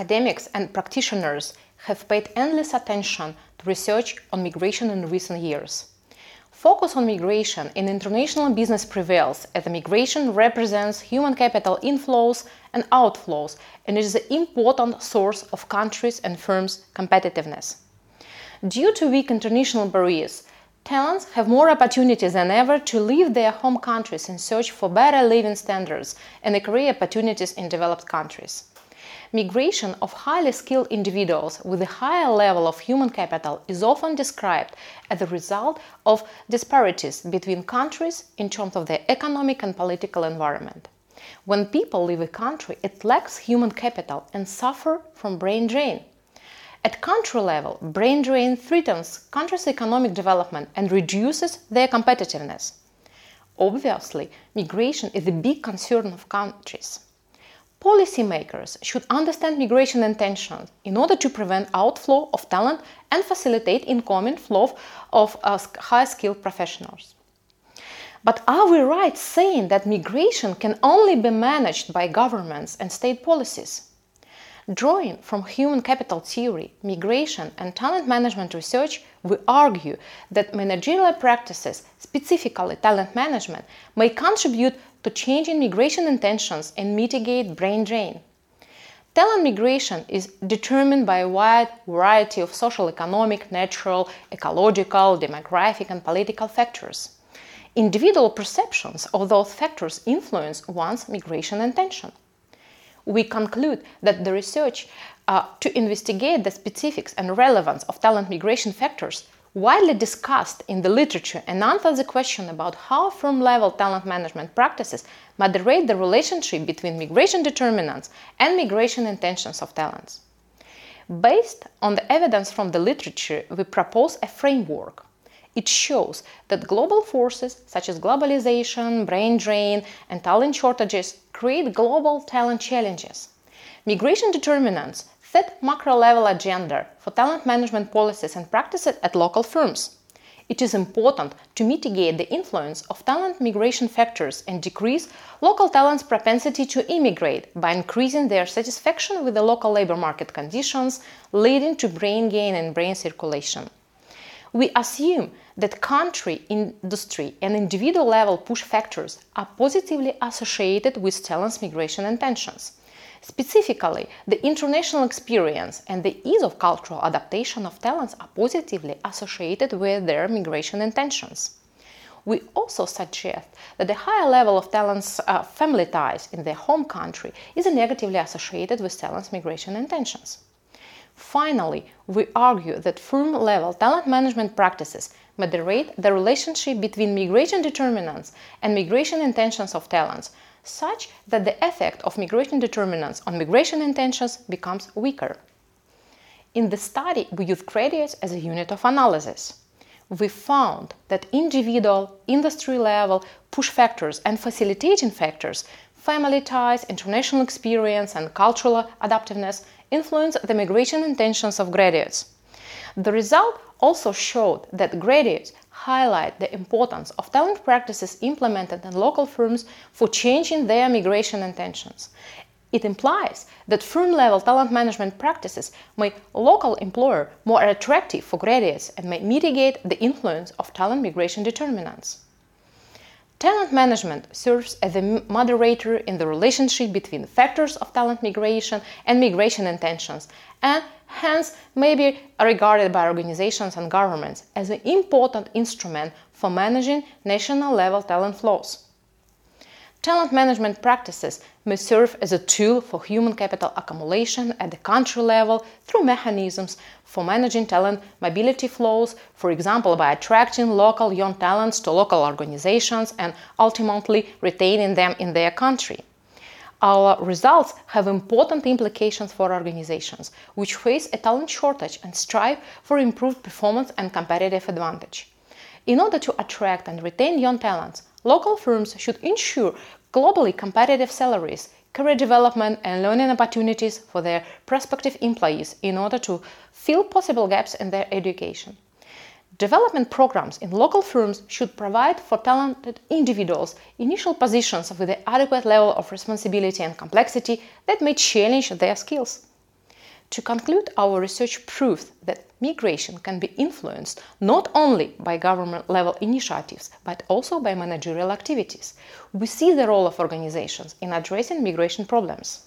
academics and practitioners have paid endless attention to research on migration in recent years. Focus on migration in international business prevails as migration represents human capital inflows and outflows and is an important source of countries' and firms' competitiveness. Due to weak international barriers, talents have more opportunities than ever to leave their home countries in search for better living standards and career opportunities in developed countries. Migration of highly skilled individuals with a higher level of human capital is often described as a result of disparities between countries in terms of their economic and political environment. When people leave a country, it lacks human capital and suffer from brain drain. At country level, brain drain threatens countries' economic development and reduces their competitiveness. Obviously, migration is a big concern of countries. Policymakers should understand migration intentions in order to prevent outflow of talent and facilitate incoming flow of uh, high skilled professionals. But are we right saying that migration can only be managed by governments and state policies? Drawing from human capital theory, migration, and talent management research, we argue that managerial practices, specifically talent management, may contribute to changing migration intentions and mitigate brain drain. Talent migration is determined by a wide variety of social, economic, natural, ecological, demographic, and political factors. Individual perceptions of those factors influence one's migration intention. We conclude that the research uh, to investigate the specifics and relevance of talent migration factors widely discussed in the literature and answer the question about how firm level talent management practices moderate the relationship between migration determinants and migration intentions of talents. Based on the evidence from the literature, we propose a framework. It shows that global forces such as globalization, brain drain, and talent shortages create global talent challenges. Migration determinants set macro level agenda for talent management policies and practices at local firms. It is important to mitigate the influence of talent migration factors and decrease local talent's propensity to immigrate by increasing their satisfaction with the local labor market conditions, leading to brain gain and brain circulation. We assume that country, industry, and individual level push factors are positively associated with talent's migration and intentions. Specifically, the international experience and the ease of cultural adaptation of talents are positively associated with their migration intentions. We also suggest that the higher level of talents' uh, family ties in their home country is negatively associated with talents' migration intentions. Finally, we argue that firm level talent management practices moderate the relationship between migration determinants and migration intentions of talents such that the effect of migration determinants on migration intentions becomes weaker. In the study, we used graduates as a unit of analysis. We found that individual, industry level push factors and facilitating factors, family ties, international experience, and cultural adaptiveness influence the migration intentions of graduates. The result also showed that graduates highlight the importance of talent practices implemented in local firms for changing their migration intentions. It implies that firm level talent management practices make local employer more attractive for graduates and may mitigate the influence of talent migration determinants. Talent management serves as a moderator in the relationship between factors of talent migration and migration intentions and hence may be regarded by organizations and governments as an important instrument for managing national level talent flows. Talent management practices may serve as a tool for human capital accumulation at the country level through mechanisms for managing talent mobility flows, for example, by attracting local young talents to local organizations and ultimately retaining them in their country. Our results have important implications for organizations which face a talent shortage and strive for improved performance and competitive advantage. In order to attract and retain young talents, local firms should ensure globally competitive salaries, career development, and learning opportunities for their prospective employees in order to fill possible gaps in their education. Development programs in local firms should provide for talented individuals initial positions with the adequate level of responsibility and complexity that may challenge their skills. To conclude, our research proves that migration can be influenced not only by government level initiatives but also by managerial activities. We see the role of organizations in addressing migration problems.